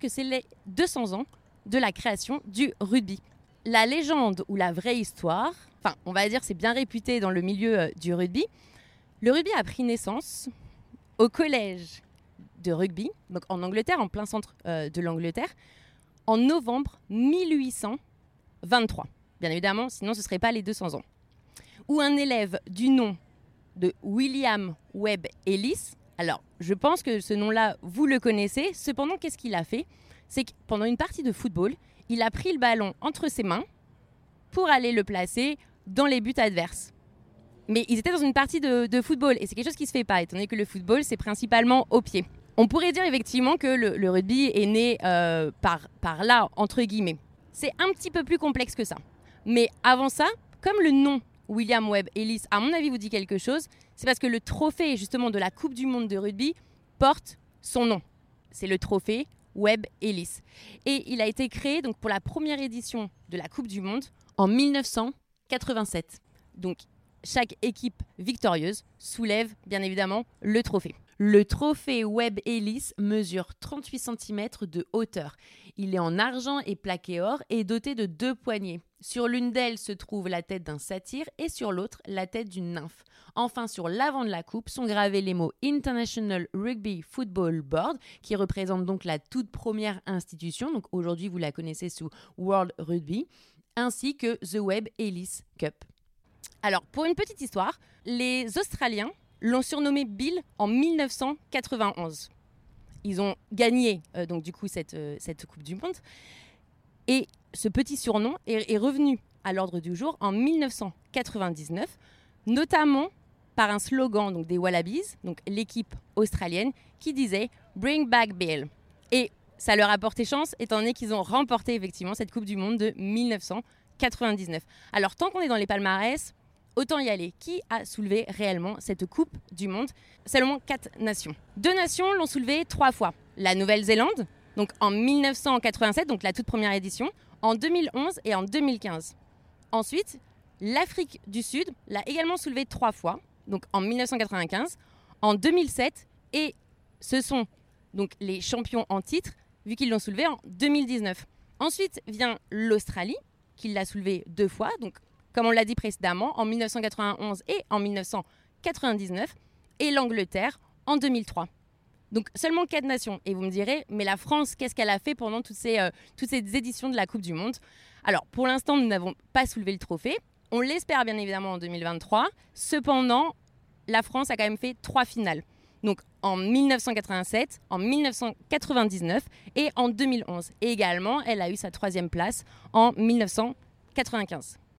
que c'est les 200 ans de la création du rugby. La légende ou la vraie histoire, enfin on va dire c'est bien réputé dans le milieu euh, du rugby, le rugby a pris naissance au collège de rugby, donc en Angleterre, en plein centre euh, de l'Angleterre, en novembre 1823. Bien évidemment, sinon ce ne serait pas les 200 ans. Où un élève du nom de William Webb Ellis, alors je pense que ce nom-là, vous le connaissez, cependant qu'est-ce qu'il a fait? C'est que pendant une partie de football, il a pris le ballon entre ses mains pour aller le placer dans les buts adverses. Mais ils étaient dans une partie de, football et c'est quelque chose qui ne se fait pas, étant donné que le football, c'est principalement au pied. On pourrait dire effectivement que le, rugby est né euh, par, par là, entre guillemets. C'est un petit peu plus complexe que ça. Mais avant ça, comme le nom William Webb Ellis, à mon avis, vous dit quelque chose, c'est parce que le trophée justement de la Coupe du Monde de rugby porte son nom. C'est le trophée Webb Ellis. Et il a été créé pour la première édition de la Coupe du Monde en 1987. Donc chaque équipe victorieuse soulève bien évidemment le trophée. Le trophée Webb Ellis mesure 38 cm de hauteur. Il est en argent et plaqué or et doté de deux poignées. Sur l'une d'elles se trouve la tête d'un satyre et sur l'autre la tête d'une nymphe. Enfin, sur l'avant de la coupe sont gravés les mots International Rugby Football Board, qui représente donc la toute première institution. Donc aujourd'hui, vous la connaissez sous World Rugby, ainsi que The Webb Ellis Cup. Alors, pour une petite histoire, les Australiens l'ont surnommé Bill en 1991. Ils ont gagné euh, donc du coup cette, euh, cette Coupe du Monde. Et ce petit surnom est, revenu à l'ordre du jour en 1999, notamment par un slogan donc des Wallabies, donc l'équipe australienne, qui disait Bring back Bill. Et ça leur a porté chance, étant donné qu'ils ont remporté effectivement cette Coupe du Monde de 1999. Alors tant qu'on est dans les palmarès, autant y aller. Qui a soulevé réellement cette Coupe du Monde? Seulement quatre nations. Deux nations l'ont soulevé trois fois. La Nouvelle-Zélande, donc en 1987, donc la toute première édition, en 2011 et en 2015. Ensuite, l'Afrique du Sud l'a également soulevé trois fois, donc en 1995, en 2007 et ce sont donc les champions en titre, vu qu'ils l'ont soulevé en 2019. Ensuite vient l'Australie, qui l'a soulevé deux fois, donc comme on l'a dit précédemment, en 1991 et en 1999, et l'Angleterre en 2003. Donc seulement quatre nations. Et vous me direz, mais la France, qu'est-ce qu'elle a fait pendant toutes ces, euh, toutes ces éditions de la Coupe du Monde? Alors pour l'instant, nous n'avons pas soulevé le trophée. On l'espère bien évidemment en 2023. Cependant, la France a quand même fait trois finales. Donc en 1987, en 1999 et en 2011. Et également, elle a eu sa troisième place en 1995.